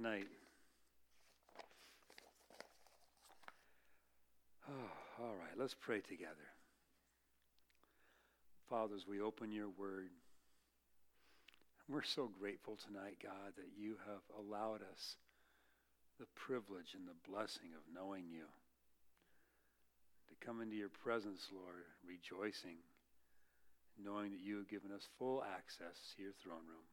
tonight? Oh, all right, let's pray together. Fathers, we open your word. We're so grateful tonight, God, that you have allowed us the privilege and the blessing of knowing you. To come into your presence, Lord, rejoicing, knowing that you have given us full access to your throne room.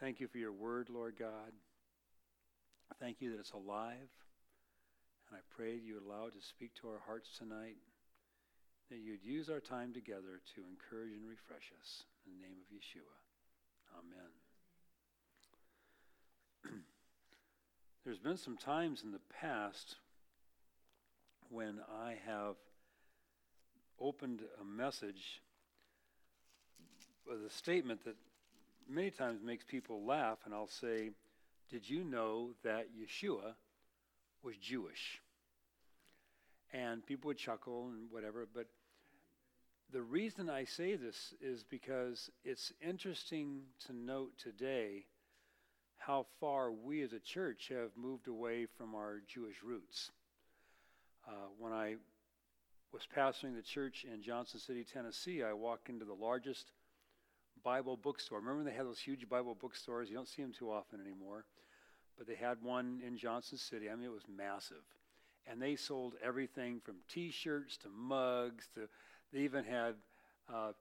Thank you for your word, Lord God. Thank you that it's alive. And I pray you allow it to speak to our hearts tonight, that you'd use our time together to encourage and refresh us. In the name of Yeshua. Amen. There's been some times in the past when I have opened a message with a statement that many times makes people laugh, and I'll say, Did you know that Yeshua was Jewish? And people would chuckle and whatever, but the reason I say this is because it's interesting to note today how far we as a church have moved away from our Jewish roots. Uh, when I was pastoring the church in Johnson City, Tennessee, I walked into the largest Bible bookstore. Remember they had those huge Bible bookstores? You don't see them too often anymore. But they had one in Johnson City. I mean, it was massive. And they sold everything from t shirts to mugs to, they even had uh,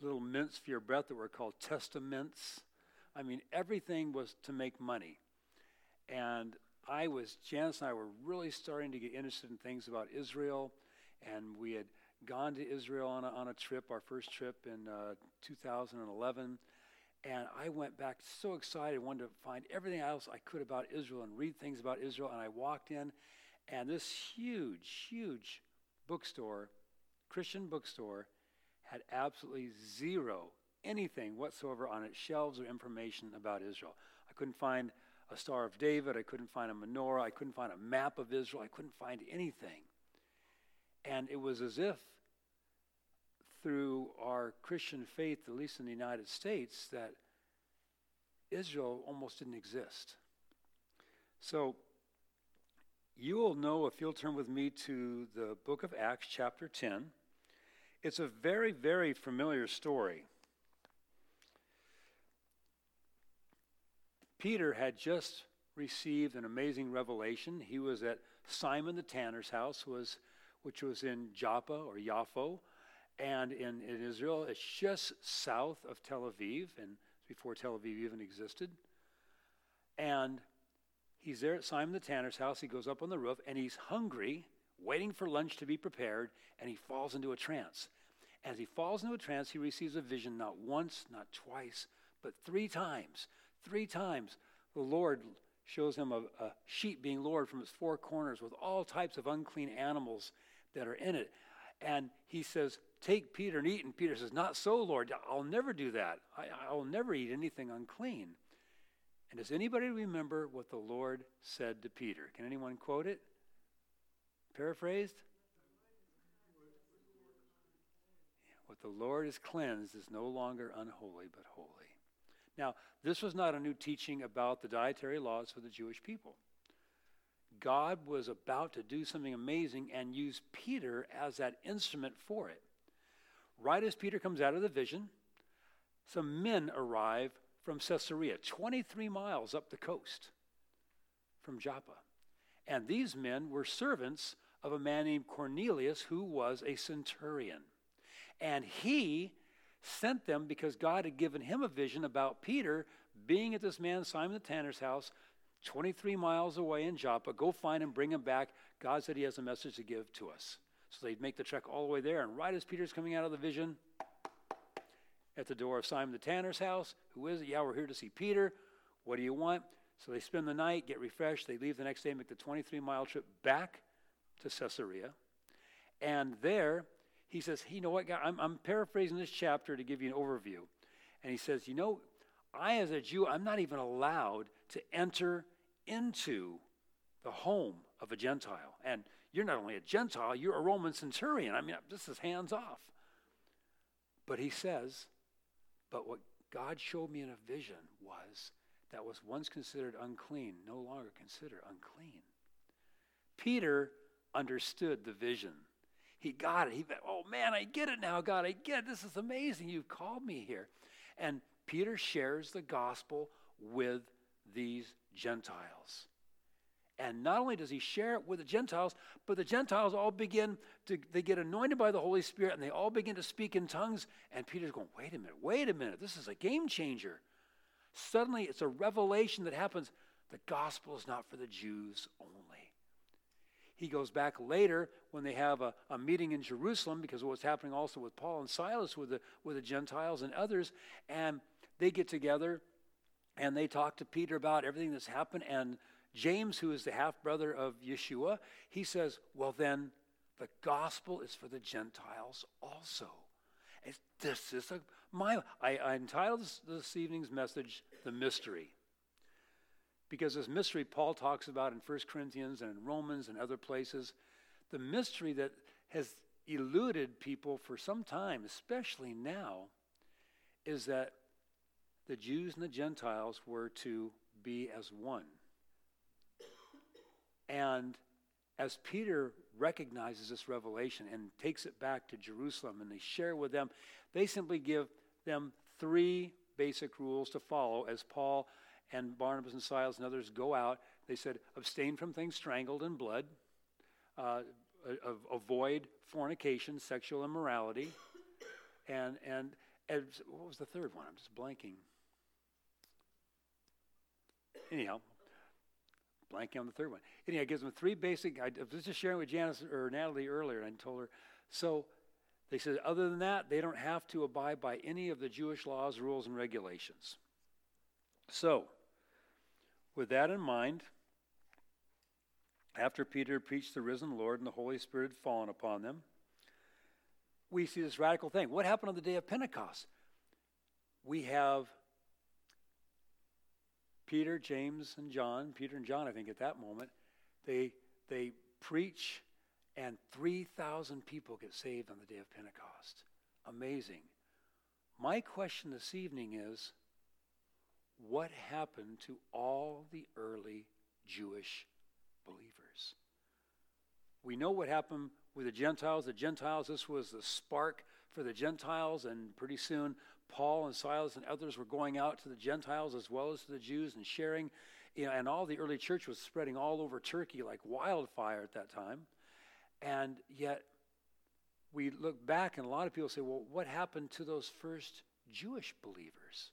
little mints for your breath that were called testaments. I mean, everything was to make money. And I was, Janice and I were really starting to get interested in things about Israel. And we had gone to Israel on a, on a trip, our first trip in uh, 2011. And I went back so excited, wanted to find everything else I could about Israel and read things about Israel. And I walked in, and this huge, huge bookstore, Christian bookstore, had absolutely zero, anything whatsoever on its shelves or information about Israel. I couldn't find a Star of David. I couldn't find a menorah. I couldn't find a map of Israel. I couldn't find anything. And it was as if through our Christian faith, at least in the United States, that Israel almost didn't exist. So you will know if you'll turn with me to the book of Acts, chapter 10. It's a very, very familiar story. Peter had just received an amazing revelation. He was at Simon the tanner's house, was which was in Joppa or Yaffo, and in, in Israel. It's just south of Tel Aviv, and before Tel Aviv even existed. And he's there at Simon the tanner's house. He goes up on the roof, and he's hungry, waiting for lunch to be prepared, and he falls into a trance. As he falls into a trance, he receives a vision not once, not twice, but three times. Three times the Lord shows him a, a sheep being lowered from its four corners with all types of unclean animals that are in it. And he says, Take Peter and eat. And Peter says, Not so, Lord. I'll never do that. I, will never eat anything unclean. And does anybody remember what the Lord said to Peter? Can anyone quote it? Paraphrased? What the Lord has cleansed is no longer unholy, but holy. Now, this was not a new teaching about the dietary laws for the Jewish people. God was about to do something amazing and use Peter as that instrument for it. Right as Peter comes out of the vision, some men arrive from Caesarea, 23 miles up the coast from Joppa. And these men were servants of a man named Cornelius who was a centurion. And he sent them because God had given him a vision about Peter being at this man Simon the tanner's house 23 miles away in Joppa. Go find him, bring him back. God said he has a message to give to us. So they'd make the trek all the way there. And right as Peter's coming out of the vision, at the door of Simon the tanner's house, who is it? Yeah, we're here to see Peter. What do you want? So they spend the night, get refreshed. They leave the next day, make the 23 mile trip back to Caesarea. And there, he says, You know what, God? I'm, I'm paraphrasing this chapter to give you an overview. And he says, You know, I, as a Jew, I'm not even allowed to enter into the home of a Gentile. And you're not only a Gentile, you're a Roman centurion. I mean, this is hands off. But he says, but what God showed me in a vision was that was once considered unclean no longer considered unclean. Peter understood the vision. He got it. He thought, oh man, I get it now, God. I get it. This is amazing. You've called me here. And Peter shares the gospel with these Gentiles. And not only does he share it with the Gentiles, but the Gentiles all begin to, they get anointed by the Holy Spirit and they all begin to speak in tongues. And Peter's going, wait a minute, wait a minute, this is a game changer. Suddenly it's a revelation that happens. The gospel is not for the Jews only. He goes back later when they have a, a meeting in Jerusalem because of what's happening also with Paul and Silas with the, with the Gentiles and others. And they get together and they talk to Peter about everything that's happened. And James, who is the half brother of Yeshua, he says, Well, then the gospel is for the Gentiles also. And this is a, my, I, I entitled this, this evening's message, The Mystery. Because this mystery Paul talks about in 1 Corinthians and in Romans and other places, the mystery that has eluded people for some time, especially now, is that the Jews and the Gentiles were to be as one. And as Peter recognizes this revelation and takes it back to Jerusalem and they share with them, they simply give them three basic rules to follow as Paul and Barnabas and Silas and others go out. They said, abstain from things strangled in blood, uh, avoid fornication, sexual immorality, and, and, and what was the third one? I'm just blanking. Anyhow, blanking on the third one. Anyhow, gives them three basic. I was just sharing with Janice or Natalie earlier, and I told her. So they said, other than that, they don't have to abide by any of the Jewish laws, rules, and regulations. So, with that in mind, after Peter preached the risen Lord and the Holy Spirit had fallen upon them, we see this radical thing. What happened on the day of Pentecost? We have Peter, James, and John, Peter and John, I think, at that moment, they, they preach, and 3,000 people get saved on the day of Pentecost. Amazing. My question this evening is what happened to all the early Jewish believers? We know what happened with the Gentiles. The Gentiles, this was the spark for the Gentiles, and pretty soon Paul and Silas and others were going out to the Gentiles as well as to the Jews and sharing. You know, and all the early church was spreading all over Turkey like wildfire at that time. And yet, we look back, and a lot of people say, well, what happened to those first Jewish believers?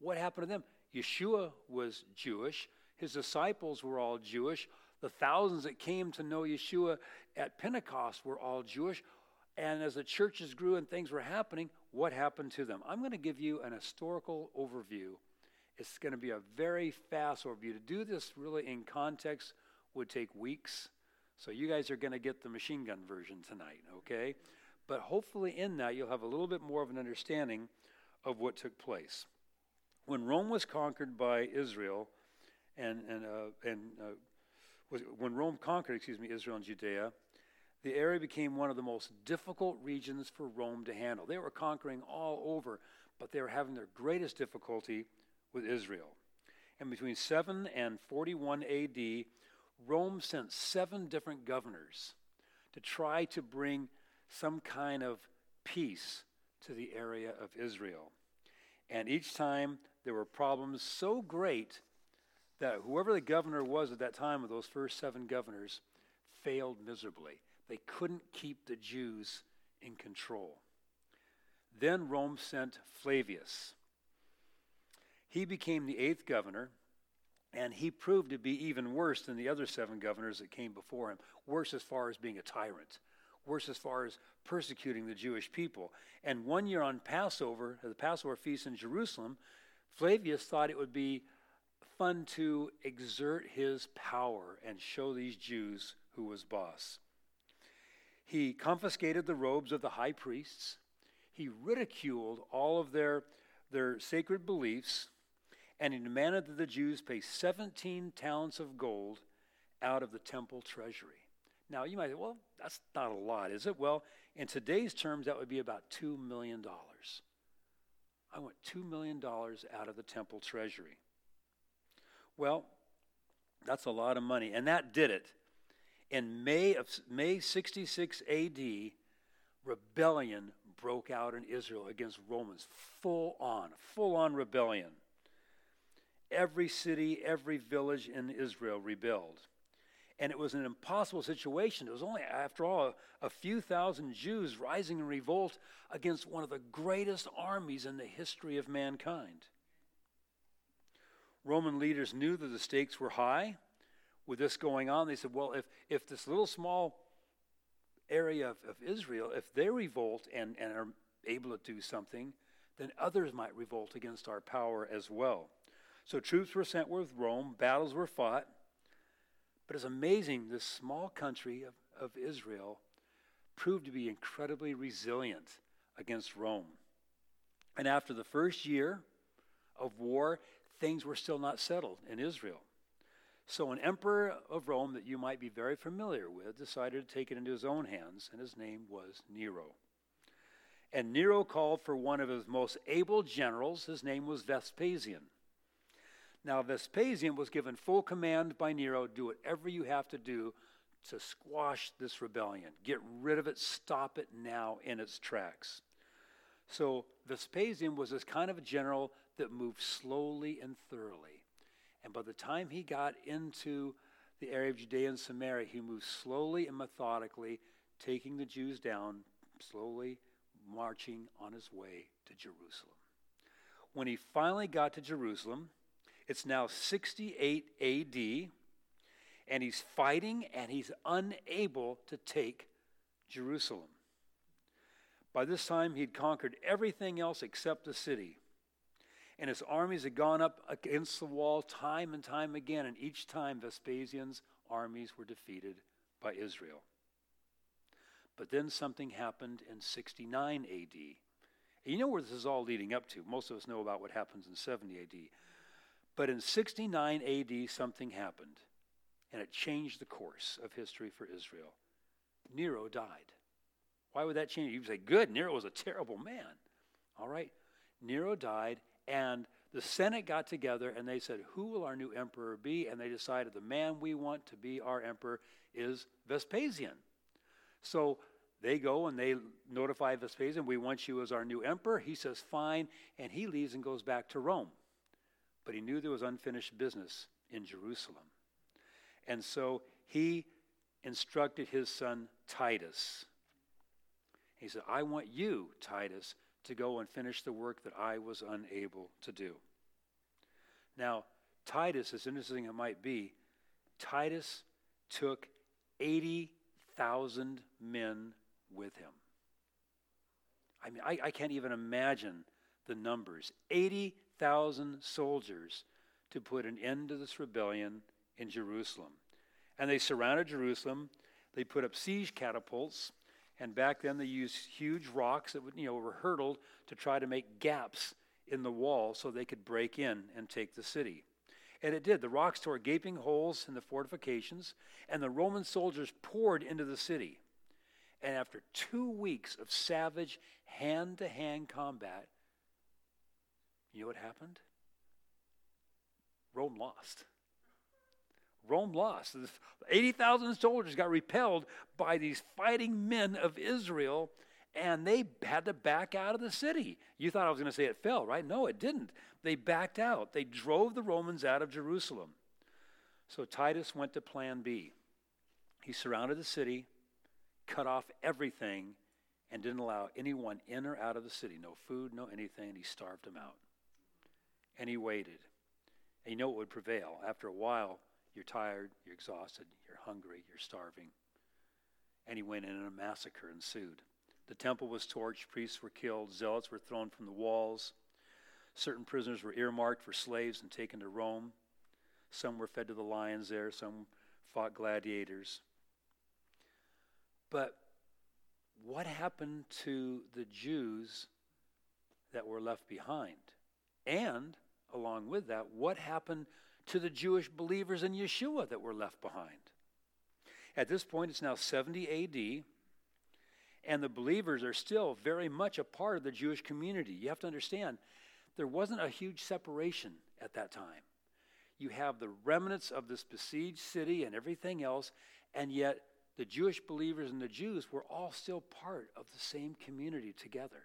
What happened to them? Yeshua was Jewish. His disciples were all Jewish. The thousands that came to know Yeshua at Pentecost were all Jewish. And as the churches grew and things were happening, what happened to them? I'm going to give you an historical overview. It's going to be a very fast overview. To do this really in context would take weeks. So you guys are going to get the machine gun version tonight, okay? But hopefully, in that, you'll have a little bit more of an understanding of what took place when Rome was conquered by Israel, and and uh, and uh, was, when Rome conquered, excuse me, Israel and Judea, the area became one of the most difficult regions for Rome to handle. They were conquering all over, but they were having their greatest difficulty with Israel. And between 7 and 41 AD, Rome sent seven different governors to try to bring some kind of peace to the area of Israel. And each time there were problems so great that whoever the governor was at that time of those first seven governors failed miserably. They couldn't keep the Jews in control. Then Rome sent Flavius. He became the eighth governor, and he proved to be even worse than the other seven governors that came before him. Worse as far as being a tyrant, worse as far as persecuting the Jewish people. And one year on Passover, the Passover feast in Jerusalem, Flavius thought it would be fun to exert his power and show these Jews who was boss. He confiscated the robes of the high priests. He ridiculed all of their, their sacred beliefs, and he demanded that the Jews pay 17 talents of gold out of the temple treasury. Now, you might say, well, that's not a lot, is it? Well, in today's terms, that would be about $2 million. I want $2 million out of the temple treasury. Well, that's a lot of money. And that did it. In May of May 66 AD, rebellion broke out in Israel against Romans. Full on, full on rebellion. Every city, every village in Israel rebelled. And it was an impossible situation. It was only, after all, a, a few thousand Jews rising in revolt against one of the greatest armies in the history of mankind. Roman leaders knew that the stakes were high with this going on. They said, well, if, if this little small area of, of Israel, if they revolt and, and are able to do something, then others might revolt against our power as well. So troops were sent with Rome, battles were fought. But it's amazing, this small country of, of Israel proved to be incredibly resilient against Rome. And after the first year of war, things were still not settled in Israel. So, an emperor of Rome that you might be very familiar with decided to take it into his own hands, and his name was Nero. And Nero called for one of his most able generals. His name was Vespasian. Now, Vespasian was given full command by Nero do whatever you have to do to squash this rebellion. Get rid of it, stop it now in its tracks. So, Vespasian was this kind of a general that moved slowly and thoroughly. And by the time he got into the area of Judea and Samaria, he moved slowly and methodically, taking the Jews down, slowly marching on his way to Jerusalem. When he finally got to Jerusalem, it's now 68 AD, and he's fighting and he's unable to take Jerusalem. By this time, he'd conquered everything else except the city. And his armies had gone up against the wall time and time again, and each time Vespasian's armies were defeated by Israel. But then something happened in 69 AD. And you know where this is all leading up to. Most of us know about what happens in 70 AD. But in 69 AD, something happened, and it changed the course of history for Israel. Nero died. Why would that change? You say, good, Nero was a terrible man. All right. Nero died, and the Senate got together and they said, Who will our new emperor be? And they decided the man we want to be our emperor is Vespasian. So they go and they notify Vespasian, We want you as our new emperor. He says, Fine. And he leaves and goes back to Rome but he knew there was unfinished business in Jerusalem. And so he instructed his son Titus. He said, I want you, Titus, to go and finish the work that I was unable to do. Now, Titus, as interesting as it might be, Titus took 80,000 men with him. I mean, I, I, can't even imagine the numbers. 80,000 thousand soldiers to put an end to this rebellion in Jerusalem. And they surrounded Jerusalem. They put up siege catapults, and back then they used huge rocks that would, you know, were hurled to try to make gaps in the wall so they could break in and take the city. And it did. The rocks tore gaping holes in the fortifications, and the Roman soldiers poured into the city. And after two weeks of savage hand to hand combat, you know what happened? Rome lost. Rome lost. 80,000 soldiers got repelled by these fighting men of Israel, and they had to back out of the city. You thought I was going to say it fell, right? No, it didn't. They backed out. They drove the Romans out of Jerusalem. So Titus went to plan B. He surrounded the city, cut off everything, and didn't allow anyone in or out of the city. No food, no anything, he starved them out. And he waited. And you know what would prevail. After a while, you're tired, you're exhausted, you're hungry, you're starving. And he went in and a massacre ensued. The temple was torched, priests were killed, zealots were thrown from the walls. Certain prisoners were earmarked for slaves and taken to Rome. Some were fed to the lions there, some fought gladiators. But what happened to the Jews that were left behind? And along with that, what happened to the Jewish believers in Yeshua that were left behind? At this point, it's now 70 AD, and the believers are still very much a part of the Jewish community. You have to understand, there wasn't a huge separation at that time. you have the remnants of this besieged city and everything else, and yet the Jewish believers and the Jews were all still part of the same community together.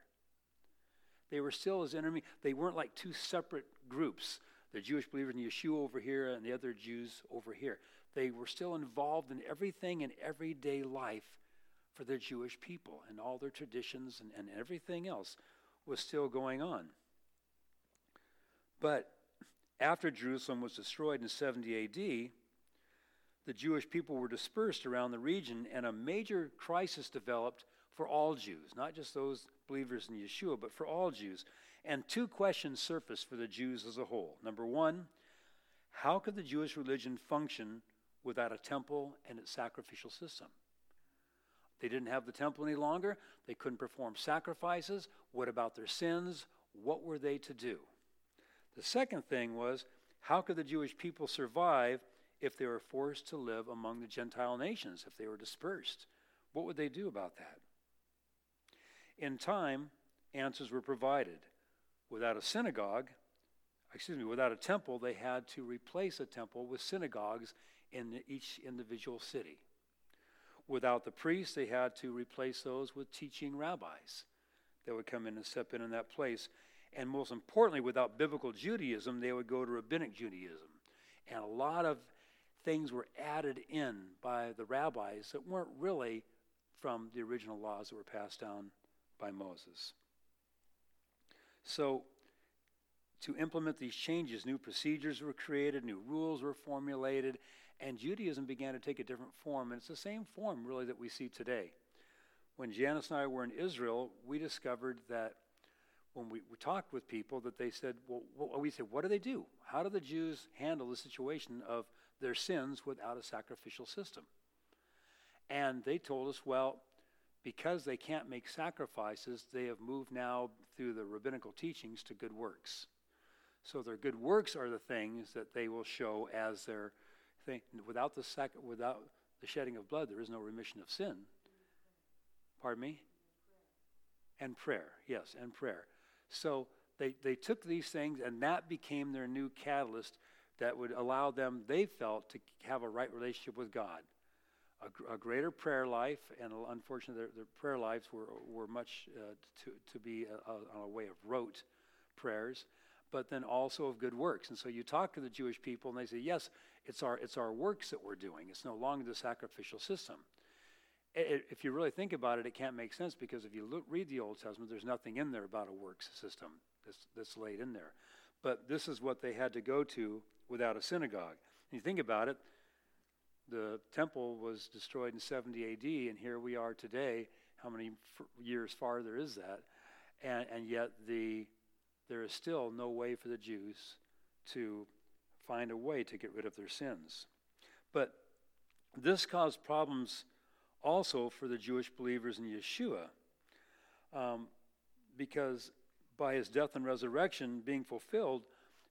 They were still as enemy. They weren't like two separate groups. The Jewish believers in Yeshua over here and the other Jews over here. They were still involved in everything in everyday life for the Jewish people, and all their traditions and, and everything else was still going on. But after Jerusalem was destroyed in 70 AD, the Jewish people were dispersed around the region, and a major crisis developed for all Jews, not just those believers in Yeshua, but for all Jews. And two questions surfaced for the Jews as a whole. Number one, how could the Jewish religion function without a temple and its sacrificial system? They didn't have the temple any longer. They couldn't perform sacrifices. What about their sins? What were they to do? The second thing was how could the Jewish people survive if they were forced to live among the Gentile nations, if they were dispersed? What would they do about that? In time, answers were provided. Without a synagogue, excuse me, without a temple, they had to replace a temple with synagogues in each individual city. Without the priests, they had to replace those with teaching rabbis that would come in and step in in that place. And most importantly, without biblical Judaism, they would go to rabbinic Judaism. And a lot of things were added in by the rabbis that weren't really from the original laws that were passed down by Moses. So, to implement these changes, new procedures were created, new rules were formulated, and Judaism began to take a different form. And it's the same form, really, that we see today. When Janice and I were in Israel, we discovered that when we, we talked with people, that they said, well, we said, what do they do? How do the Jews handle the situation of their sins without a sacrificial system? And they told us, well, because they can't make sacrifices, they have moved now through the rabbinical teachings to good works. So their good works are the things that they will show as their thing. Without the sac- without the shedding of blood, there is no remission of sin. Pardon me? And prayer, yes, and prayer. So they, they took these things, and that became their new catalyst that would allow them, they felt, to have a right relationship with God a, a greater prayer life, and unfortunately, their, their prayer lives were, were much uh, to, to be a, a, a, way of rote prayers, but then also of good works. And so you talk to the Jewish people, and they say, yes, it's our, it's our works that we're doing. It's no longer the sacrificial system. It, if you really think about it, it can't make sense because if you look, read the Old Testament, there's nothing in there about a works system that's, that's laid in there. But this is what they had to go to without a synagogue. And you think about it, the temple was destroyed in 70 AD, and here we are today. How many f- years farther is that? And, and yet, the, there is still no way for the Jews to find a way to get rid of their sins. But this caused problems also for the Jewish believers in Yeshua, um, because by his death and resurrection being fulfilled,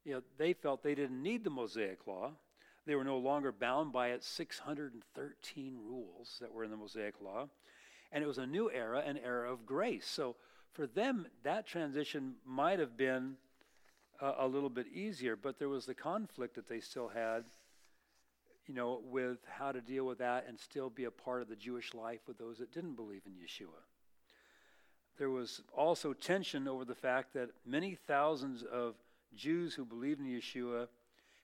you know, they felt they didn't need the Mosaic law they were no longer bound by its 613 rules that were in the Mosaic Law. And it was a new era, an era of grace. So for them, that transition might have been a, a little bit easier, but there was the conflict that they still had, you know, with how to deal with that and still be a part of the Jewish life with those that didn't believe in Yeshua. There was also tension over the fact that many thousands of Jews who believed in Yeshua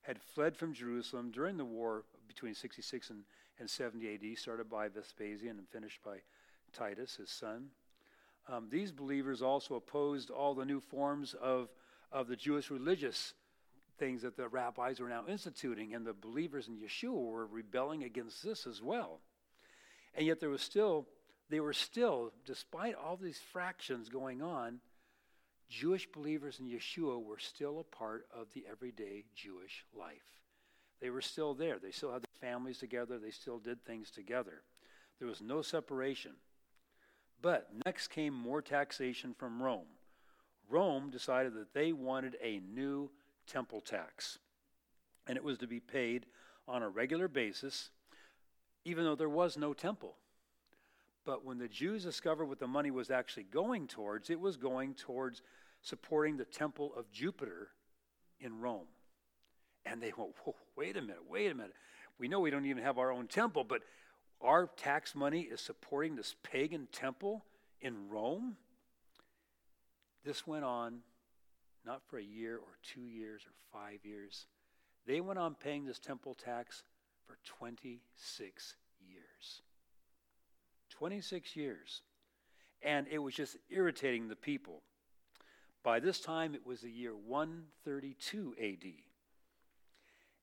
had fled from Jerusalem during the war between 66 and, and 70 AD, started by Vespasian and finished by Titus, his son. Um, these believers also opposed all the new forms of, of the Jewish religious things that the rabbis were now instituting, and the believers in Yeshua were rebelling against this as well. And yet there was still, they were still, despite all these fractions going on, Jewish believers in Yeshua were still a part of the everyday Jewish life. They were still there. They still had their families together. They still did things together. There was no separation. But next came more taxation from Rome. Rome decided that they wanted a new temple tax, and it was to be paid on a regular basis, even though there was no temple. But when the Jews discovered what the money was actually going towards, it was going towards supporting the temple of Jupiter in Rome. And they went, Whoa, wait a minute, wait a minute. We know we don't even have our own temple, but our tax money is supporting this pagan temple in Rome? This went on not for a year or two years or five years. They went on paying this temple tax for 26 years. 26 years. And it was just irritating the people. By this time, it was the year 132 AD.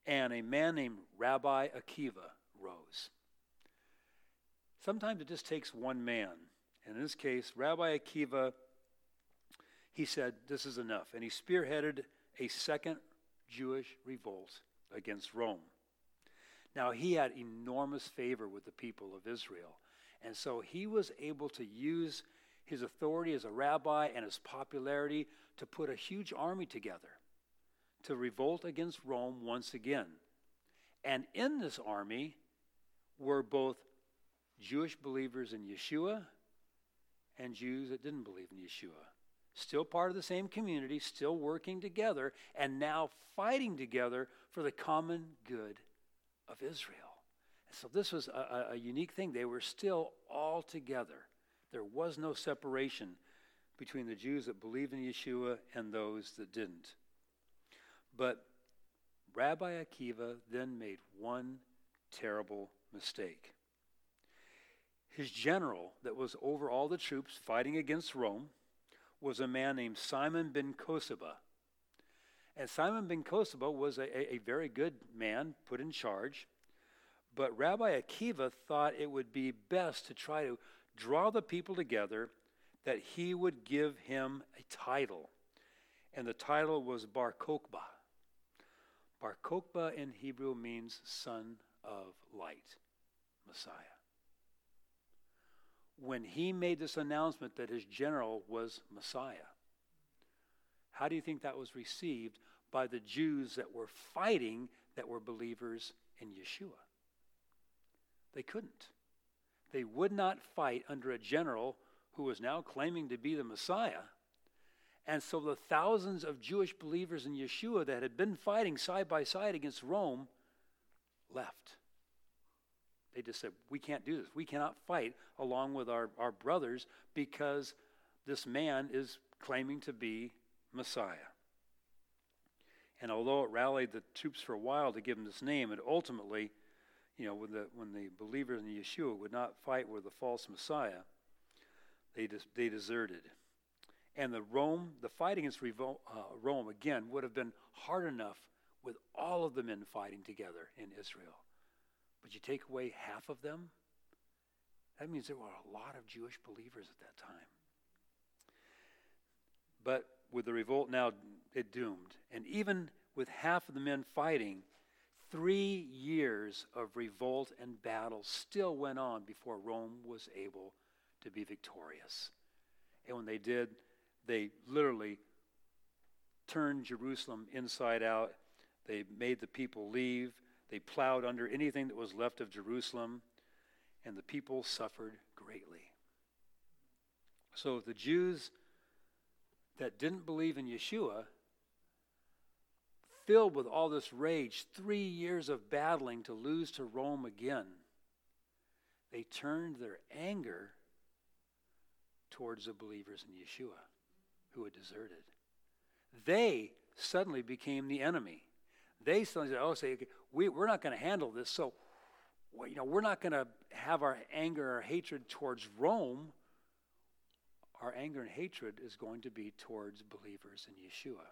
And a man named Rabbi Akiva rose. Sometimes it just takes one man. And in this case, Rabbi Akiva, he said, This is enough. And he spearheaded a second Jewish revolt against Rome. Now, he had enormous favor with the people of Israel. And so he was able to use his authority as a rabbi and his popularity to put a huge army together to revolt against Rome once again. And in this army were both Jewish believers in Yeshua and Jews that didn't believe in Yeshua. Still part of the same community, still working together, and now fighting together for the common good of Israel. So this was a, a, unique thing. They were still all together. There was no separation between the Jews that believed in Yeshua and those that didn't. But Rabbi Akiva then made one terrible mistake. His general that was over all the troops fighting against Rome was a man named Simon ben Kosaba. And Simon ben Kosaba was a, a, very good man put in charge. But Rabbi Akiva thought it would be best to try to draw the people together that he would give him a title. And the title was Bar Kokhba. Bar Kokhba in Hebrew means son of light, Messiah. When he made this announcement that his general was Messiah, how do you think that was received by the Jews that were fighting that were believers in Yeshua? They couldn't. They would not fight under a general who was now claiming to be the Messiah. And so the thousands of Jewish believers in Yeshua that had been fighting side by side against Rome left. They just said, We can't do this. We cannot fight along with our, our brothers because this man is claiming to be Messiah. And although it rallied the troops for a while to give him this name, it ultimately you know, when the, when the believers in Yeshua would not fight with the false Messiah, they, des- they deserted. And the Rome, the fight against uh, Rome, again, would have been hard enough with all of the men fighting together in Israel. But you take away half of them, that means there were a lot of Jewish believers at that time. But with the revolt now, it doomed. And even with half of the men fighting, Three years of revolt and battle still went on before Rome was able to be victorious. And when they did, they literally turned Jerusalem inside out. They made the people leave. They plowed under anything that was left of Jerusalem, and the people suffered greatly. So the Jews that didn't believe in Yeshua filled with all this rage, three years of battling to lose to Rome again, they turned their anger towards the believers in Yeshua who had deserted. They suddenly became the enemy. They suddenly said, "Oh, say okay, we, we're not going to handle this. So, well, you know, we're not going to have our anger or hatred towards Rome. Our anger and hatred is going to be towards believers in Yeshua."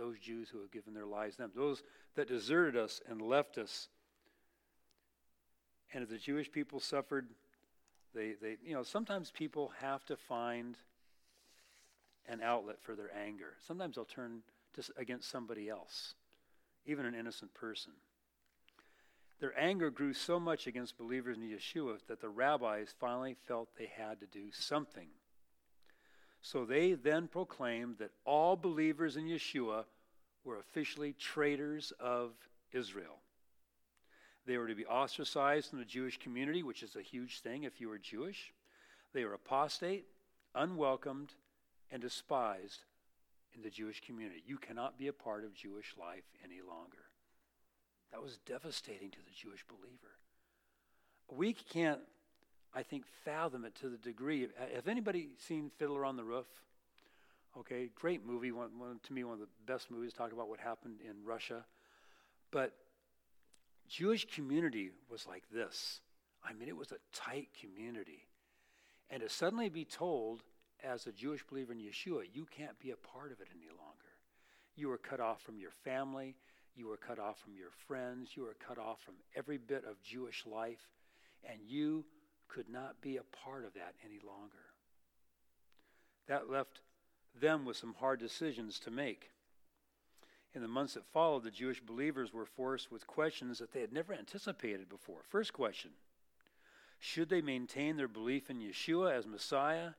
Those Jews who have given their lives to them, those that deserted us and left us. And if the Jewish people suffered, they, they you know, sometimes people have to find an outlet for their anger. Sometimes they'll turn to, against somebody else, even an innocent person. Their anger grew so much against believers in Yeshua that the rabbis finally felt they had to do something so they then proclaimed that all believers in Yeshua were officially traitors of Israel. They were to be ostracized from the Jewish community, which is a huge thing if you were Jewish. They were apostate, unwelcomed, and despised in the Jewish community. You cannot be a part of Jewish life any longer. That was devastating to the Jewish believer. We can't, I think, fathom it to the degree. Have anybody seen Fiddler on the Roof? Okay, great movie. One, one, to me, one of the best movies. Talk about what happened in Russia. But Jewish community was like this. I mean, it was a tight community. And to suddenly be told, as a Jewish believer in Yeshua, you can't be a part of it any longer. You were cut off from your family. You were cut off from your friends. You were cut off from every bit of Jewish life. And you could not be a part of that any longer. That left them with some hard decisions to make. In the months that followed, the Jewish believers were forced with questions that they had never anticipated before. First question Should they maintain their belief in Yeshua as Messiah,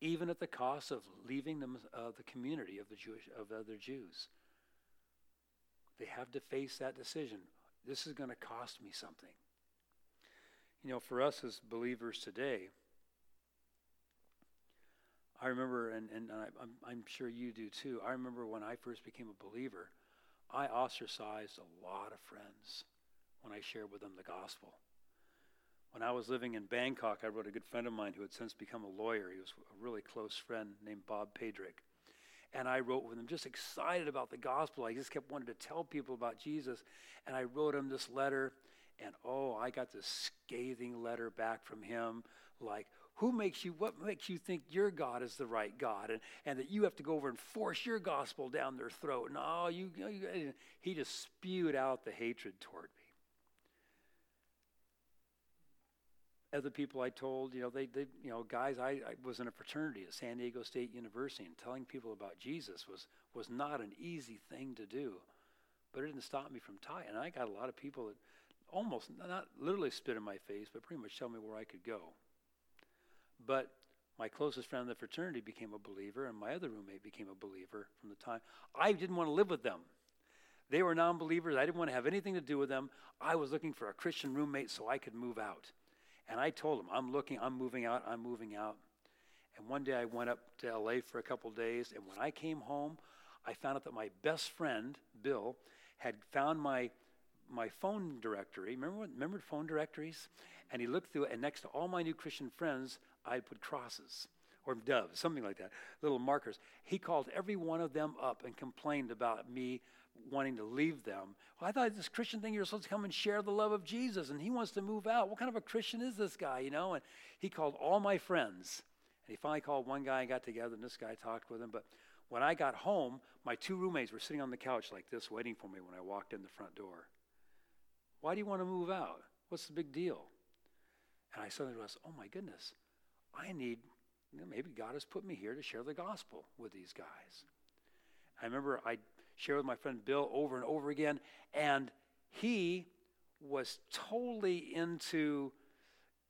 even at the cost of leaving them, uh, the community of, the Jewish, of other Jews? They have to face that decision. This is going to cost me something. You know, for us as believers today, I remember, and, and I, I'm, I'm sure you do too, I remember when I first became a believer, I ostracized a lot of friends when I shared with them the gospel. When I was living in Bangkok, I wrote a good friend of mine who had since become a lawyer. He was a really close friend named Bob Pedrick. And I wrote with him, just excited about the gospel. I just kept wanting to tell people about Jesus. And I wrote him this letter. And oh, I got this scathing letter back from him like, who makes you, what makes you think your God is the right God and, and that you have to go over and force your gospel down their throat? No, oh, you, you he just spewed out the hatred toward me. Other people I told, you know, they, they you know, guys, I, I was in a fraternity at San Diego State University, and telling people about Jesus was was not an easy thing to do, but it didn't stop me from tying. And I got a lot of people that almost not literally spit in my face, but pretty much tell me where I could go. But my closest friend in the fraternity became a believer, and my other roommate became a believer from the time I didn't want to live with them. They were non believers. I didn't want to have anything to do with them. I was looking for a Christian roommate so I could move out. And I told them, I'm looking, I'm moving out, I'm moving out. And one day I went up to LA for a couple days, and when I came home, I found out that my best friend, Bill, had found my my phone directory. Remember, what, remember phone directories? And he looked through it, and next to all my new Christian friends, I put crosses or doves, something like that, little markers. He called every one of them up and complained about me wanting to leave them. Well, I thought this Christian thing, you're supposed to come and share the love of Jesus, and he wants to move out. What kind of a Christian is this guy, you know? And he called all my friends. And he finally called one guy and got together, and this guy talked with him. But when I got home, my two roommates were sitting on the couch like this, waiting for me when I walked in the front door. Why do you want to move out? What's the big deal? And I suddenly realized, oh my goodness, I need, you know, maybe God has put me here to share the gospel with these guys. I remember I shared with my friend Bill over and over again, and he was totally into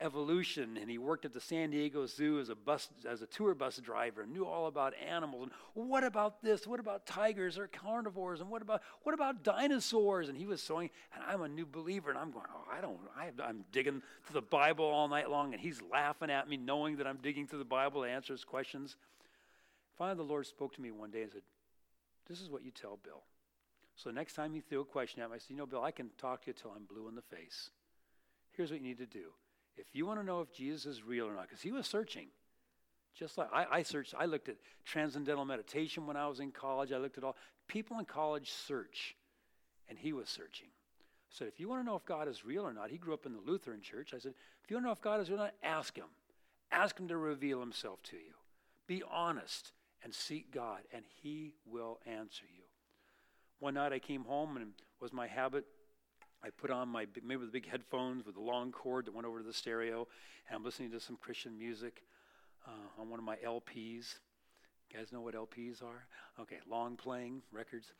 evolution and he worked at the San Diego Zoo as a bus as a tour bus driver and knew all about animals and what about this? What about tigers or carnivores? And what about what about dinosaurs? And he was showing and I'm a new believer and I'm going oh I don't I, am digging through the Bible all night long and he's laughing at me knowing that I'm digging through the Bible to answer his questions. Finally the Lord spoke to me one day and said this is what you tell Bill. So the next time he threw a question at me I said you know Bill I can talk to you till I'm blue in the face. Here's what you need to do if you want to know if Jesus is real or not, because he was searching. Just like I, I, searched, I looked at transcendental meditation when I was in college. I looked at all people in college search, and he was searching. So if you want to know if God is real or not, he grew up in the Lutheran church. I said, if you want to know if God is real or not, ask him. Ask him to reveal himself to you. Be honest and seek God, and he will answer you. One night I came home, and was my habit I put on my maybe the big headphones with the long cord that went over to the stereo, and I'm listening to some Christian music uh, on one of my LPs. You guys know what LPs are? Okay, long playing records.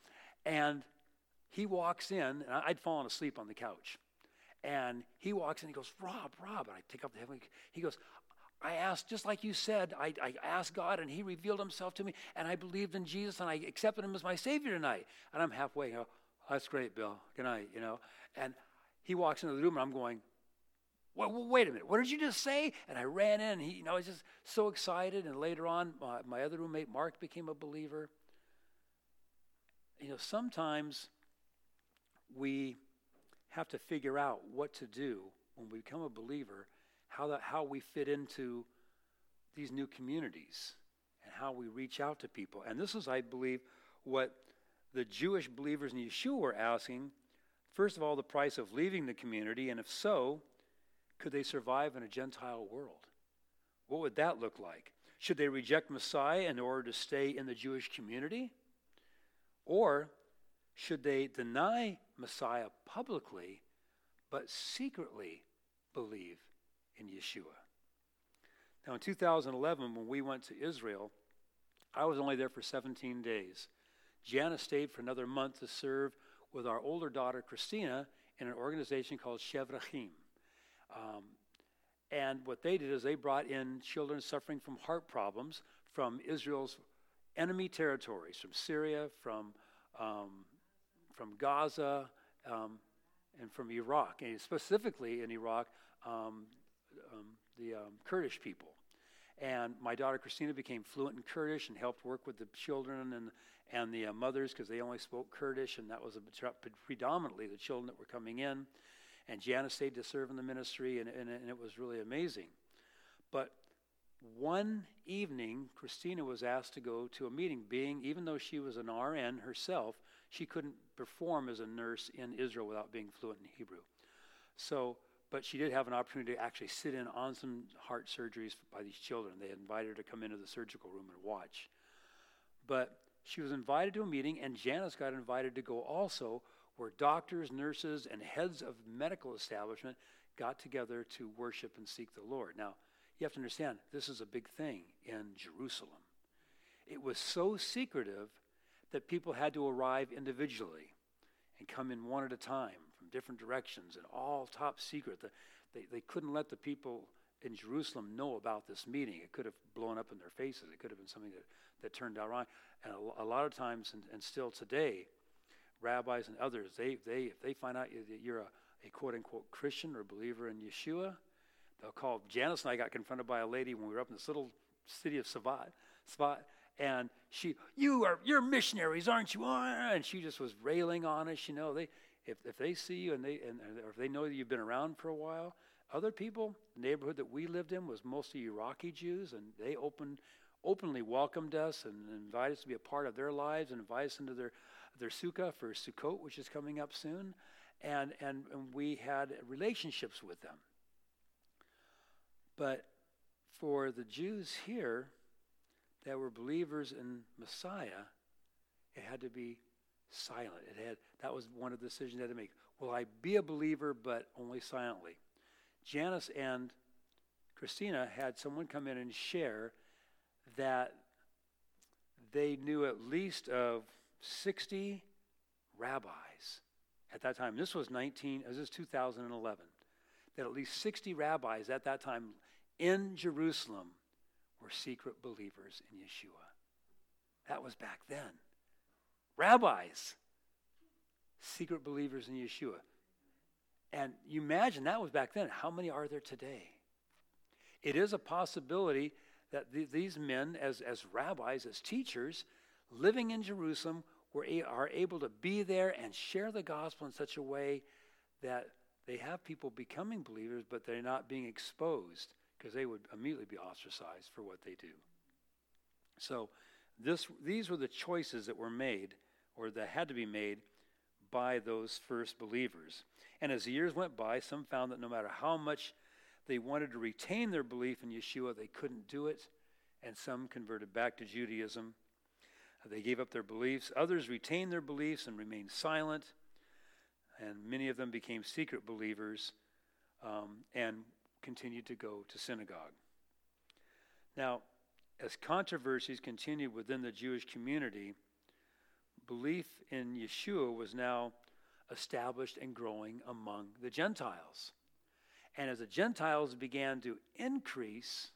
And he walks in, and I'd fallen asleep on the couch. And he walks in, he goes, Rob, Rob. And I take up the heavenly. He goes, I asked, just like you said, I, I, asked God and He revealed Himself to me, and I believed in Jesus and I accepted Him as my Savior tonight. And I'm halfway, you know, that's great, Bill. Good night, you know. And he walks into the room, and I'm going, well, wait a minute, what did you just say? And I ran in, and he, you know, I was just so excited. And later on, my, my other roommate, Mark, became a believer. You know, sometimes we have to figure out what to do when we become a believer, how, that, how we fit into these new communities and how we reach out to people. And this is, I believe, what the Jewish believers in Yeshua were asking. First of all, the price of leaving the community, and if so, could they survive in a Gentile world? What would that look like? Should they reject Messiah in order to stay in the Jewish community? Or should they deny Messiah publicly, but secretly believe in Yeshua? Now, in 2011, when we went to Israel, I was only there for 17 days. Janice stayed for another month to serve with our older daughter, Christina, in an organization called Shevet Achim. Um, and what they did is they brought in children suffering from heart problems from Israel's enemy territories, from Syria, from, um, from Gaza, um, and from Iraq, and specifically in Iraq, um, um, the um, Kurdish people. And my daughter Christina became fluent in Kurdish and helped work with the children and, and the uh, mothers because they only spoke Kurdish, and that was predominantly the children that were coming in. And Janice stayed to serve in the ministry, and, and, and it was really amazing. But one evening, Christina was asked to go to a meeting, being, even though she was an RN herself, she couldn't perform as a nurse in Israel without being fluent in Hebrew. So, but she did have an opportunity to actually sit in on some heart surgeries by these children. They invited her to come into the surgical room and watch. But she was invited to a meeting, and Janice got invited to go also, where doctors, nurses, and heads of medical establishment got together to worship and seek the Lord. Now, you have to understand, this is a big thing in Jerusalem. It was so secretive that people had to arrive individually and come in one at a time different directions and all top secret. The, they, they couldn't let the people in Jerusalem know about this meeting. It could have blown up in their faces. It could have been something that, that turned out wrong. And a, a lot of times, and, and still today, rabbis and others, they, they, if they find out that you're a, a quote unquote Christian or believer in Yeshua, they'll call. Janice and I got confronted by a lady when we were up in this little city of Savat, spot, and she, you are, you're missionaries, aren't you? And she just was railing on us. You know, they, if, if they see you and they, and, or if they know that you've been around for a while, other people, the neighborhood that we lived in was mostly Iraqi Jews, and they opened, openly welcomed us and invited us to be a part of their lives and invited us into their their sukkah for Sukkot, which is coming up soon, and, and, and we had relationships with them. But for the Jews here that were believers in Messiah, it had to be silent. It had that was one of the decisions they had to make. Will I be a believer but only silently? Janice and Christina had someone come in and share that they knew at least of 60 rabbis at that time. This was 19, this is 2011. That at least 60 rabbis at that time in Jerusalem were secret believers in Yeshua. That was back then. Rabbis, secret believers in Yeshua. And you imagine that was back then. How many are there today? It is a possibility that th- these men, as, as rabbis, as teachers, living in Jerusalem, were a, are able to be there and share the gospel in such a way that they have people becoming believers, but they're not being exposed because they would immediately be ostracized for what they do. So, this, these were the choices that were made, or that had to be made, by those first believers. And as the years went by, some found that no matter how much they wanted to retain their belief in Yeshua, they couldn't do it. And some converted back to Judaism. They gave up their beliefs. Others retained their beliefs and remained silent. And many of them became secret believers um, and continued to go to synagogue. Now, as controversies continued within the Jewish community, belief in Yeshua was now established and growing among the Gentiles. And as the Gentiles began to increase,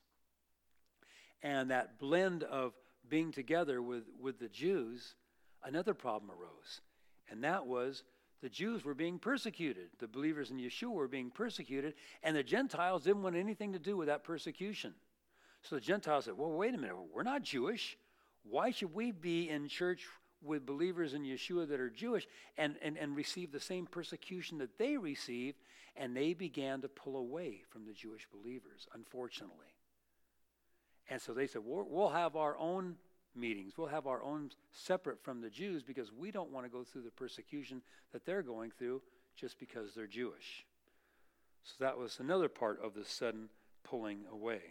and that blend of being together with, with the Jews, another problem arose. And that was the Jews were being persecuted. The believers in Yeshua were being persecuted, and the Gentiles didn't want anything to do with that persecution. So the Gentiles said, Well, wait a minute, we're not Jewish. Why should we be in church with believers in Yeshua that are Jewish and, and, and receive the same persecution that they received, and they began to pull away from the Jewish believers, unfortunately. And so they said, we'll, we'll have our own meetings. We'll have our own separate from the Jews because we don't want to go through the persecution that they're going through just because they're Jewish. So that was another part of the sudden pulling away.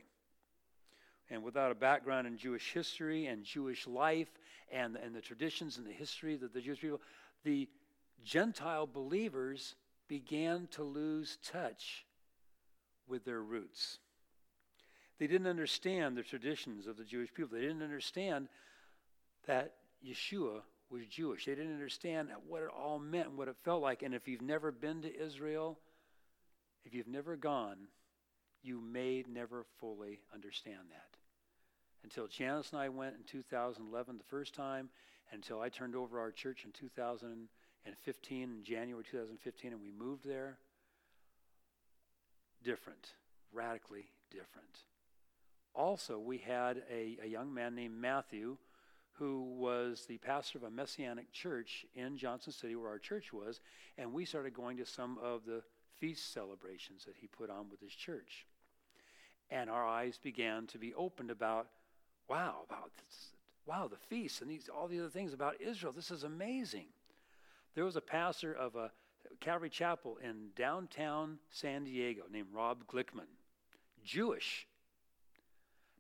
And without a background in Jewish history and Jewish life and, and the traditions and the history of the Jewish people, the Gentile believers began to lose touch with their roots. They didn't understand the traditions of the Jewish people. They didn't understand that Yeshua was Jewish. They didn't understand what it all meant and what it felt like. And if you've never been to Israel, if you've never gone, you may never fully understand that. Until Janice and I went in 2011 the first time, until I turned over our church in 2015, in January 2015, and we moved there, different, radically different. Also, we had a, a young man named Matthew who was the pastor of a messianic church in Johnson City, where our church was, and we started going to some of the feast celebrations that he put on with his church. And our eyes began to be opened about, wow, about this, wow, the feasts and these all the other things about Israel. This is amazing. There was a pastor of a Calvary Chapel in downtown San Diego named Rob Glickman, Jewish,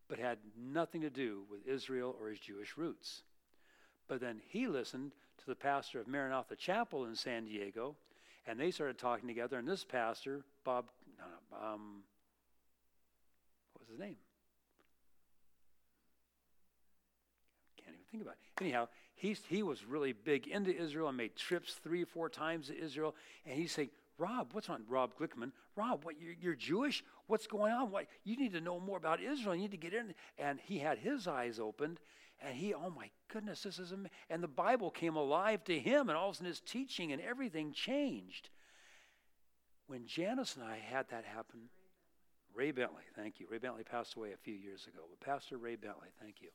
but had nothing to do with Israel or his Jewish roots. But then he listened to the pastor of Maranatha Chapel in San Diego, and they started talking together. And this pastor, Bob, um, what was name? Can't even think about it. Anyhow, he's, he was really big into Israel and made trips three or four times to Israel. And he's saying, Rob, what's on Rob Glickman? Rob, what you're, you're, Jewish? What's going on? What you need to know more about Israel. You need to get in. And he had his eyes opened, and he, oh my goodness, this is amazing. And the Bible came alive to him, and all of a sudden his teaching and everything changed. When Janice and I had that happen, Ray Bentley, thank you. Ray Bentley passed away a few years ago, but Pastor Ray Bentley, thank you.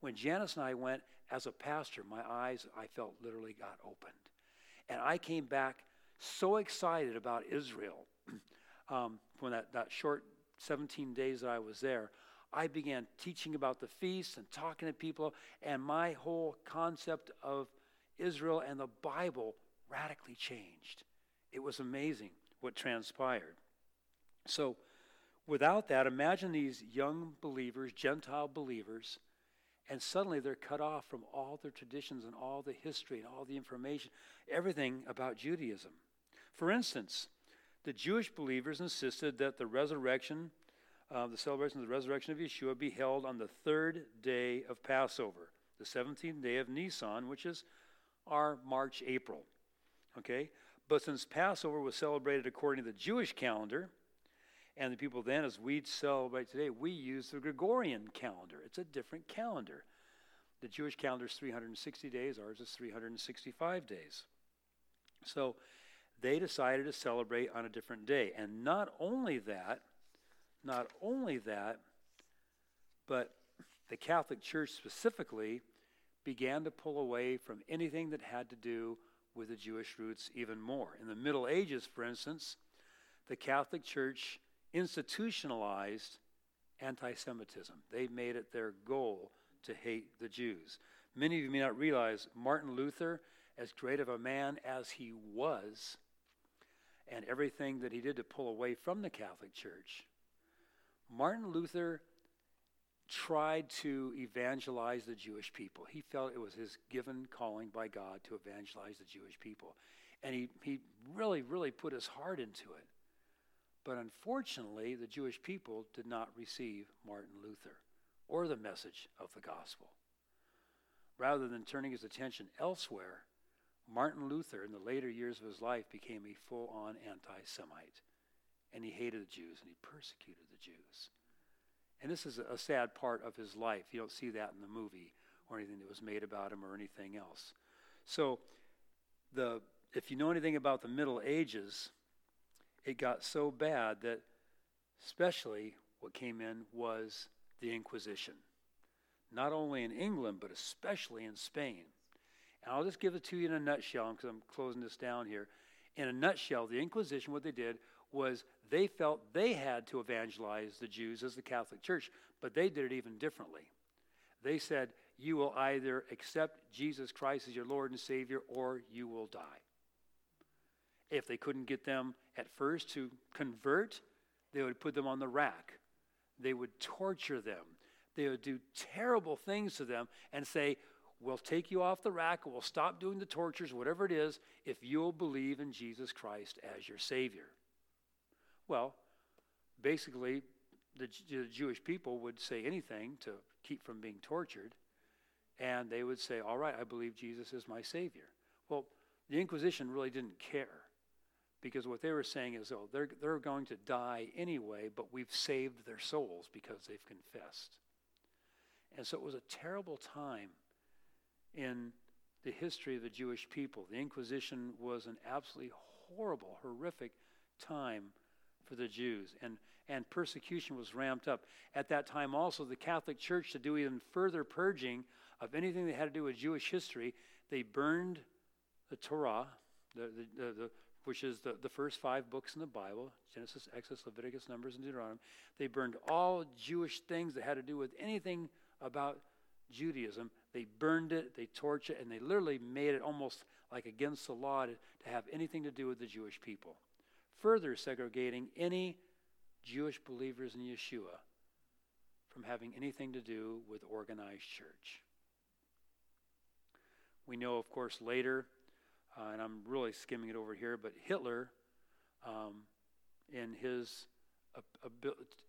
When Janice and I went as a pastor, my eyes, I felt literally got opened. And I came back so excited about Israel um, when that, that short 17 days that I was there. I began teaching about the feasts and talking to people, and my whole concept of Israel and the Bible radically changed. It was amazing what transpired. So, without that, imagine these young believers, Gentile believers, and suddenly they're cut off from all their traditions and all the history and all the information, everything about Judaism. For instance, the Jewish believers insisted that the resurrection, uh, the celebration of the resurrection of Yeshua, be held on the third day of Passover, the 17th day of Nisan, which is our March, April. Okay? But since Passover was celebrated according to the Jewish calendar, and the people then, as we celebrate today, we use the Gregorian calendar. It's a different calendar. The Jewish calendar is 360 days, ours is 365 days. So they decided to celebrate on a different day. And not only that, not only that, but the Catholic Church specifically began to pull away from anything that had to do with the Jewish roots even more. In the Middle Ages, for instance, the Catholic Church institutionalized anti Semitism. They made it their goal to hate the Jews. Many of you may not realize Martin Luther, as great of a man as he was, and everything that he did to pull away from the Catholic Church, Martin Luther tried to evangelize the Jewish people. He felt it was his given calling by God to evangelize the Jewish people. And he, he really, really put his heart into it. But unfortunately, the Jewish people did not receive Martin Luther or the message of the gospel. Rather than turning his attention elsewhere, Martin Luther, in the later years of his life, became a full on anti Semite. And he hated the Jews and he persecuted the Jews. And this is a sad part of his life. You don't see that in the movie or anything that was made about him or anything else. So, the, if you know anything about the Middle Ages, it got so bad that, especially, what came in was the Inquisition. Not only in England, but especially in Spain. And I'll just give it to you in a nutshell because I'm closing this down here. In a nutshell, the Inquisition, what they did was they felt they had to evangelize the Jews as the Catholic Church, but they did it even differently. They said, You will either accept Jesus Christ as your Lord and Savior or you will die. If they couldn't get them at first to convert, they would put them on the rack. They would torture them. They would do terrible things to them and say, We'll take you off the rack, we'll stop doing the tortures, whatever it is, if you'll believe in Jesus Christ as your Savior. Well, basically, the, the Jewish people would say anything to keep from being tortured, and they would say, All right, I believe Jesus is my Savior. Well, the Inquisition really didn't care because what they were saying is, oh, they're, they're going to die anyway, but we've saved their souls because they've confessed. And so it was a terrible time in the history of the Jewish people. The Inquisition was an absolutely horrible, horrific time for the Jews, and, and persecution was ramped up. At that time, also, the Catholic Church, to do even further purging of anything that had to do with Jewish history, they burned the Torah, the, the, the, which is the, the first five books in the Bible Genesis, Exodus, Leviticus, Numbers, and Deuteronomy. They burned all Jewish things that had to do with anything about Judaism. They burned it, they torched it, and they literally made it almost like against the law to, to have anything to do with the Jewish people. Further segregating any Jewish believers in Yeshua from having anything to do with organized church. We know, of course, later, uh, and I'm really skimming it over here, but Hitler, um, in his,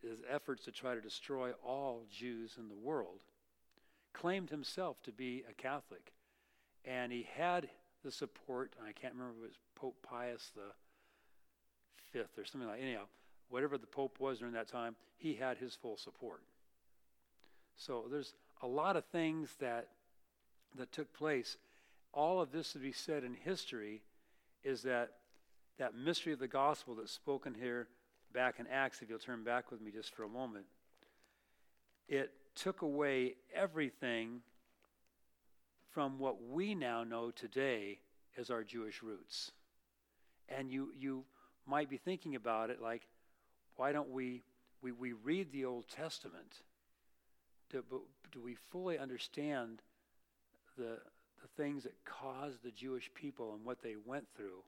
his efforts to try to destroy all Jews in the world, claimed himself to be a Catholic. And he had the support, I can't remember it was Pope Pius the Fifth or something like that. anyhow, whatever the Pope was during that time, he had his full support. So there's a lot of things that that took place. All of this to be said in history is that that mystery of the gospel that's spoken here back in Acts, if you'll turn back with me just for a moment, it took away everything from what we now know today as our Jewish roots. And you, you might be thinking about it like, why don't we, we, we read the Old Testament? Do, do we fully understand the, the things that caused the Jewish people and what they went through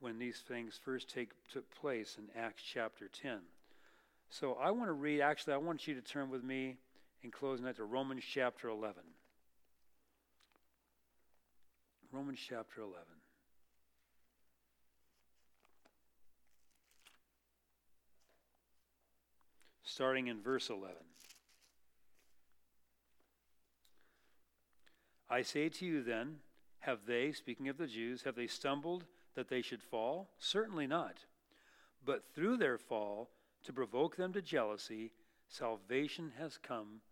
when these things first take, took place in Acts chapter 10? So I want to read, actually, I want you to turn with me in closing that to Romans chapter 11. Romans chapter 11. Starting in verse 11. I say to you then, have they, speaking of the Jews, have they stumbled that they should fall? Certainly not. But through their fall, to provoke them to jealousy, salvation has come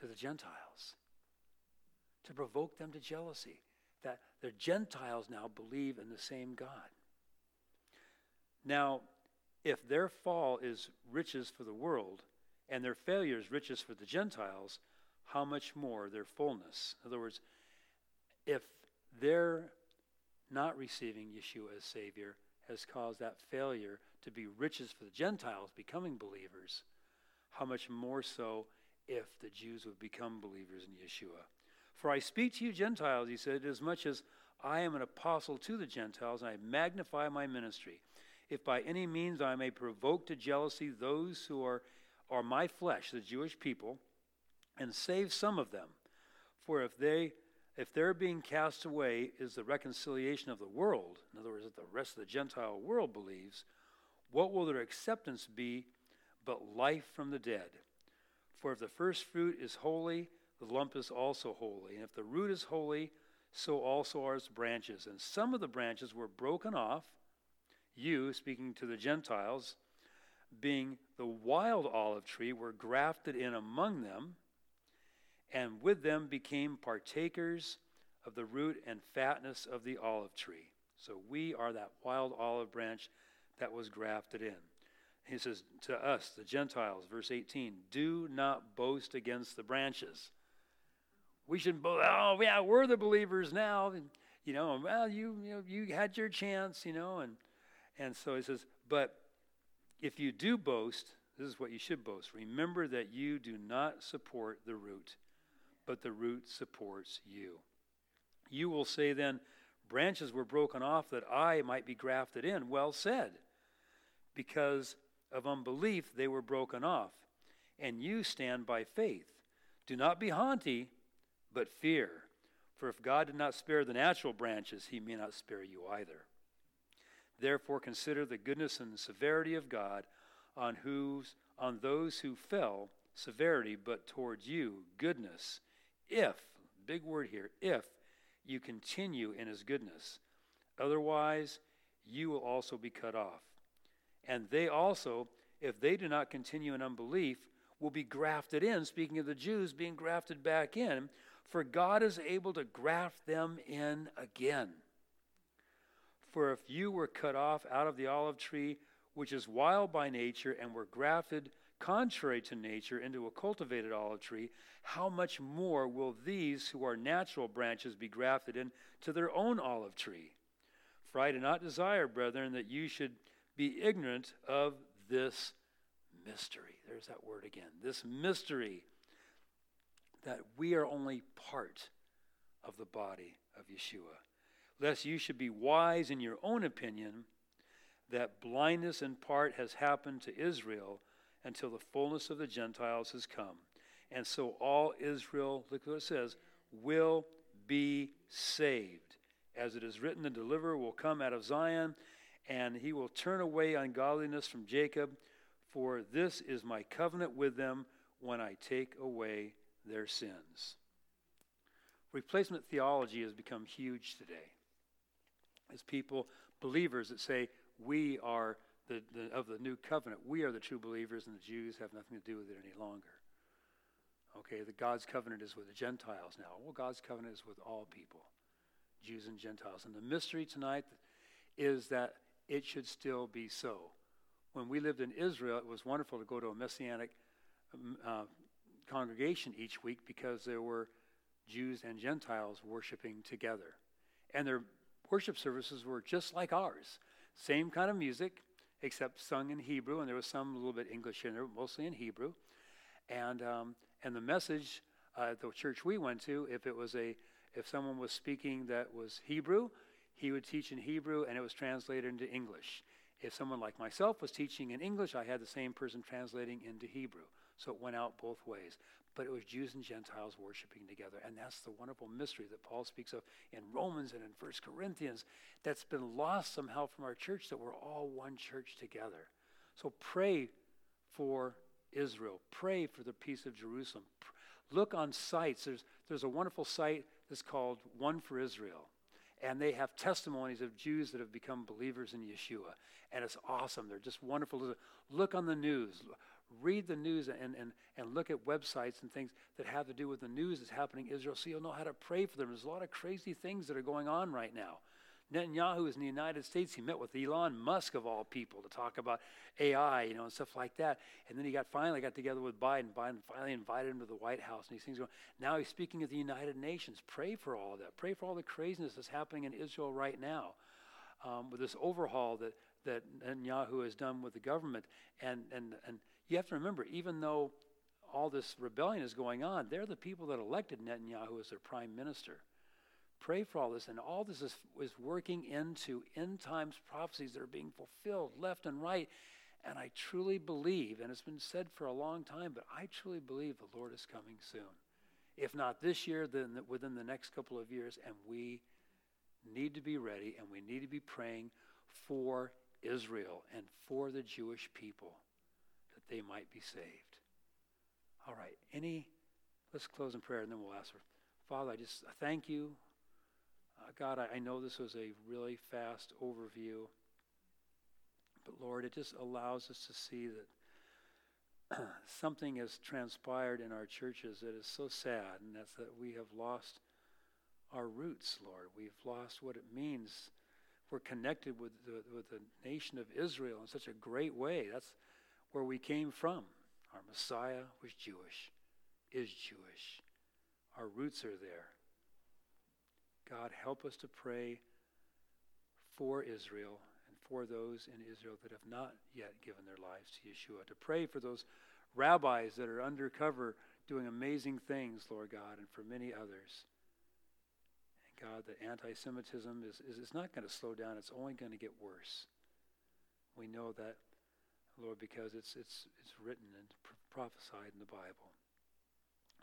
to the Gentiles to provoke them to jealousy. That the Gentiles now believe in the same God. Now, if their fall is riches for the world and their failure is riches for the Gentiles, how much more their fullness? In other words, if their not receiving Yeshua as Savior has caused that failure to be riches for the Gentiles becoming believers, how much more so if the Jews would become believers in Yeshua. For I speak to you Gentiles, he said, as much as I am an apostle to the Gentiles, and I magnify my ministry. If by any means I may provoke to jealousy those who are, are my flesh, the Jewish people, and save some of them. For if they if their being cast away is the reconciliation of the world, in other words, that the rest of the Gentile world believes, what will their acceptance be but life from the dead? For if the first fruit is holy, the lump is also holy. And if the root is holy, so also are its branches. And some of the branches were broken off, you, speaking to the Gentiles, being the wild olive tree, were grafted in among them, and with them became partakers of the root and fatness of the olive tree. So we are that wild olive branch that was grafted in. He says to us, the Gentiles, verse 18, do not boast against the branches. we should boast, oh, yeah, we're the believers now. And, you know, well, you, you, know, you had your chance, you know. And, and so he says, but if you do boast, this is what you should boast. Remember that you do not support the root, but the root supports you. You will say then, branches were broken off that I might be grafted in. Well said. Because of unbelief, they were broken off. And you stand by faith. Do not be haughty, but fear. For if God did not spare the natural branches, he may not spare you either. Therefore, consider the goodness and severity of God on, whose, on those who fell, severity, but towards you, goodness, if, big word here, if you continue in his goodness. Otherwise, you will also be cut off. And they also, if they do not continue in unbelief, will be grafted in, speaking of the Jews being grafted back in, for God is able to graft them in again. For if you were cut off out of the olive tree, which is wild by nature, and were grafted contrary to nature into a cultivated olive tree, how much more will these who are natural branches be grafted into their own olive tree? For I do not desire, brethren, that you should be ignorant of this mystery. There's that word again. This mystery that we are only part of the body of Yeshua. Lest you should be wise in your own opinion, that blindness in part has happened to Israel until the fullness of the Gentiles has come. And so all Israel, look what it says, will be saved. As it is written, the deliverer will come out of Zion, and he will turn away ungodliness from Jacob. For this is my covenant with them when I take away their sins. Replacement theology has become huge today. As people, believers that say, we are the, the, of the new covenant, we are the true believers, and the Jews have nothing to do with it any longer. Okay, the God's covenant is with the Gentiles now. Well, God's covenant is with all people, Jews and Gentiles. And the mystery tonight is that it should still be so. When we lived in Israel, it was wonderful to go to a messianic um, uh, congregation each week because there were Jews and Gentiles worshiping together. And their worship services were just like ours. Same kind of music, except sung in Hebrew, and there was some a little bit English in there, mostly in Hebrew. And, um, and the message uh, at the church we went to, if it was a, if someone was speaking that was Hebrew, he would teach in Hebrew and it was translated into English. If someone like myself was teaching in English, I had the same person translating into Hebrew. So it went out both ways. But it was Jews and Gentiles worshiping together. And that's the wonderful mystery that Paul speaks of in Romans and in First Corinthians that's been lost somehow from our church that we're all one church together. So pray for Israel. Pray for the peace of Jerusalem. Look on sites. There's, there's a wonderful site that's called One for Israel. And they have testimonies of Jews that have become believers in Yeshua. And it's awesome. They're just wonderful. Look on the news read the news and, and, and look at websites and things that have to do with the news that's happening in Israel so you'll know how to pray for them. There's a lot of crazy things that are going on right now. Netanyahu is in the United States. He met with Elon Musk of all people to talk about AI, you know, and stuff like that. And then he got finally got together with Biden. Biden finally invited him to the White House, and these things going. Now he's speaking at the United Nations. Pray for all of that. Pray for all the craziness that's happening in Israel right now, um, with this overhaul that that Netanyahu has done with the government, and and and you have to remember, even though all this rebellion is going on, they're the people that elected Netanyahu as their prime minister. Pray for all this, and all this is, is working into end times prophecies that are being fulfilled left and right. And I truly believe, and it's been said for a long time, but I truly believe the Lord is coming soon. If not this year, then within the next couple of years. And we need to be ready and we need to be praying for Israel and for the Jewish people they might be saved. All right, any, let's close in prayer and then we'll ask for. Father, I just thank you. Uh, God, I, I know this was a really fast overview, but Lord, it just allows us to see that something has transpired in our churches that is so sad, and that's that we have lost our roots, Lord. We've lost what it means. We're connected with the, with the nation of Israel in such a great way. That's where we came from. Our Messiah was Jewish, is Jewish. Our roots are there. God, help us to pray for Israel and for those in Israel that have not yet given their lives to Yeshua. To pray for those rabbis that are undercover doing amazing things, Lord God, and for many others. And God, that anti Semitism is, is, is not going to slow down, it's only going to get worse. We know that, Lord, because it's, it's, it's written and prophesied in the Bible.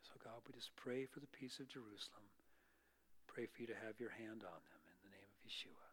So, God, we just pray for the peace of Jerusalem. Pray for you to have your hand on them in the name of Yeshua.